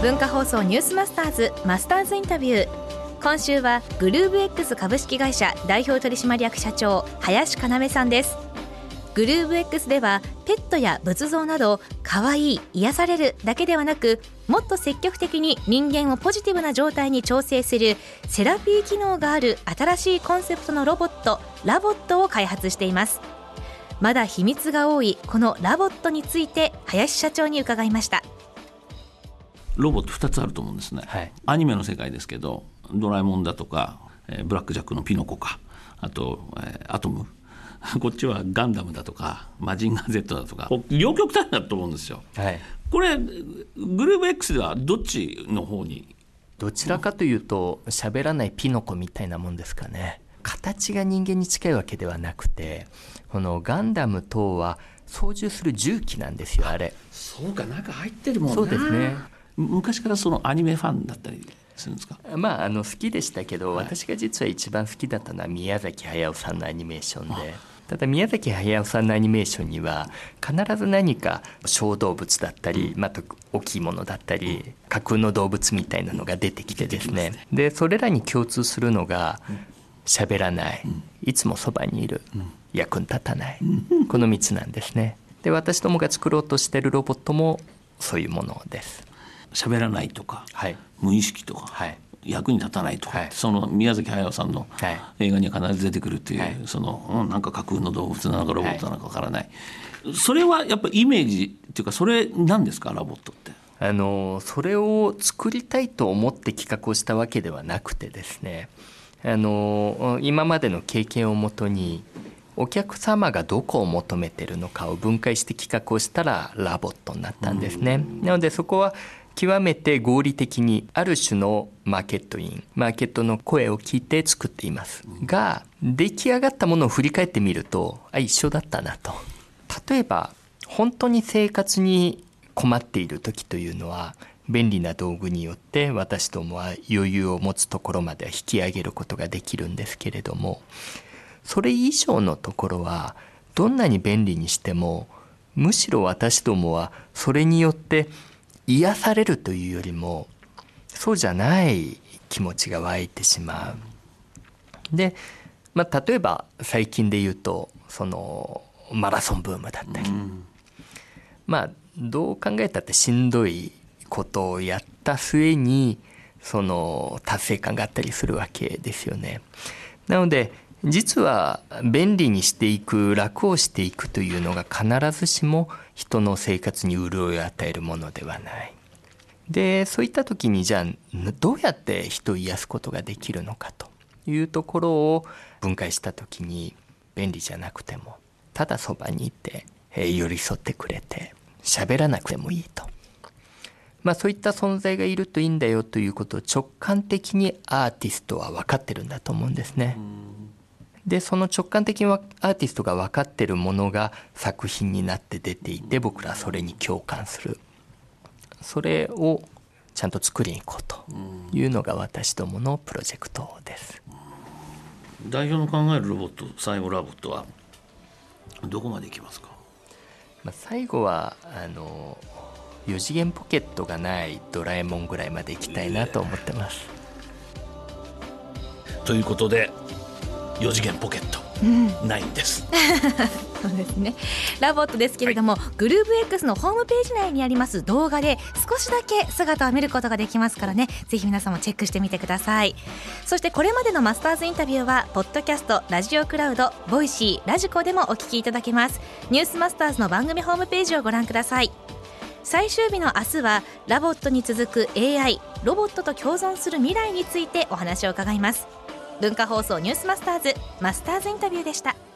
文化放送ニュースマスターズマスターズインタビュー。今週はグルーブ X 株式会社代表取締役社長林要さんです。グルーブ X ではペットや仏像など可愛い癒されるだけではなくもっと積極的に人間をポジティブな状態に調整するセラピー機能がある新しいコンセプトのロボット LOVOT を開発しています。まだ秘密が多いこの LOVOT について林社長に伺いました。ロボット2つあると思うんですね、はい、アニメの世界ですけどドラえもんだとか、えー、ブラック・ジャックのピノコかあと、えー、アトム。こっちはガンダムだとかマジンガー Z だとか。両極端だと思うんですよ、はい、これグルーブ X ではどっちの方に？どちらかというと喋らないピノコみたいなもんですかね。形が人間に近いわけではなくてこのガンダム等は操縦する重機なんですよあれ。そうか中入ってるもんねそうですね昔からそのアニメファンだったりするんですか？まああの好きでしたけど、はい、私が実は一番好きだったのは宮崎駿さんのアニメーションで。ただ宮崎駿さんのアニメーションには必ず何か小動物だったり、また大きいものだったり架空の動物みたいなのが出てきてですね。でそれらに共通するのが喋らない。いつもそばにいる。役に立たない。この3つなんですね。で私どもが作ろうとしてるロボットもそういうものです喋らないとか、はい、無意識とか、はい、役に立たないとか、はい、その宮崎駿さんの映画には必ず出てくるっていう、その、うん、なんか架空の動物なのかロボットなのかわからない、それはやっぱイメージっていうかそれ何ですかロボットって？あのそれを作りたいと思って企画をしたわけではなくてですねあの今までの経験をもとにお客様がどこを求めてるのかを分解して企画をしたらラボットになったんですね。なのでそこは極めて合理的にある種のマーケットインマーケットの声を聞いて作っていますが出来上がったものを振り返ってみるとあ一緒だったなと。例えば本当に生活に困っている時というのは便利な道具によって私どもは余裕を持つところまで引き上げることができるんですけれどもそれ以上のところはどんなに便利にしてもむしろ私どもはそれによって癒されるというよりもそうじゃない気持ちが湧いてしまう。で、まあ、例えば最近で言うとそのマラソンブームだったり、うん、まあどう考えたってしんどいことをやった末にその達成感があったりするわけですよね。なので実は便利にしていく楽をしていくというのが必ずしも人の生活に潤いを与えるものではない。でそういった時にじゃあどうやって人を癒すことができるのかというところを分解した時に便利じゃなくてもただそばにいて寄り添ってくれて喋らなくてもいいと。まあそういった存在がいるといいんだよということを直感的にアーティストは分かってるんだと思うんですね。でその直感的にアーティストが分かってるものが作品になって出ていて僕らはそれに共感する。それをちゃんと作りに行こうというのが私どものプロジェクトです。代表の考えるロボット最後 LOVOT はどこまでいきますか、まあ、最後はあの4次元ポケットがないドラえもんぐらいまでいきたいなと思ってます。ということで4次元ポケット、うん、ないんです。そうですね。 LOVOT ですけれども、はい、 GROOVE X のホームページ内にあります動画で少しだけ姿を見ることができますからね。ぜひ皆さんもチェックしてみてください。そしてこれまでのマスターズインタビューはポッドキャストラジオクラウド Voicy radiko でもお聞きいただけます。ニュースマスターズの番組ホームページをご覧ください。最終日の明日は LOVOT に続く AI ロボットと共存する未来についてお話を伺います文化放送ニュースマスターズマスターズインタビューでした。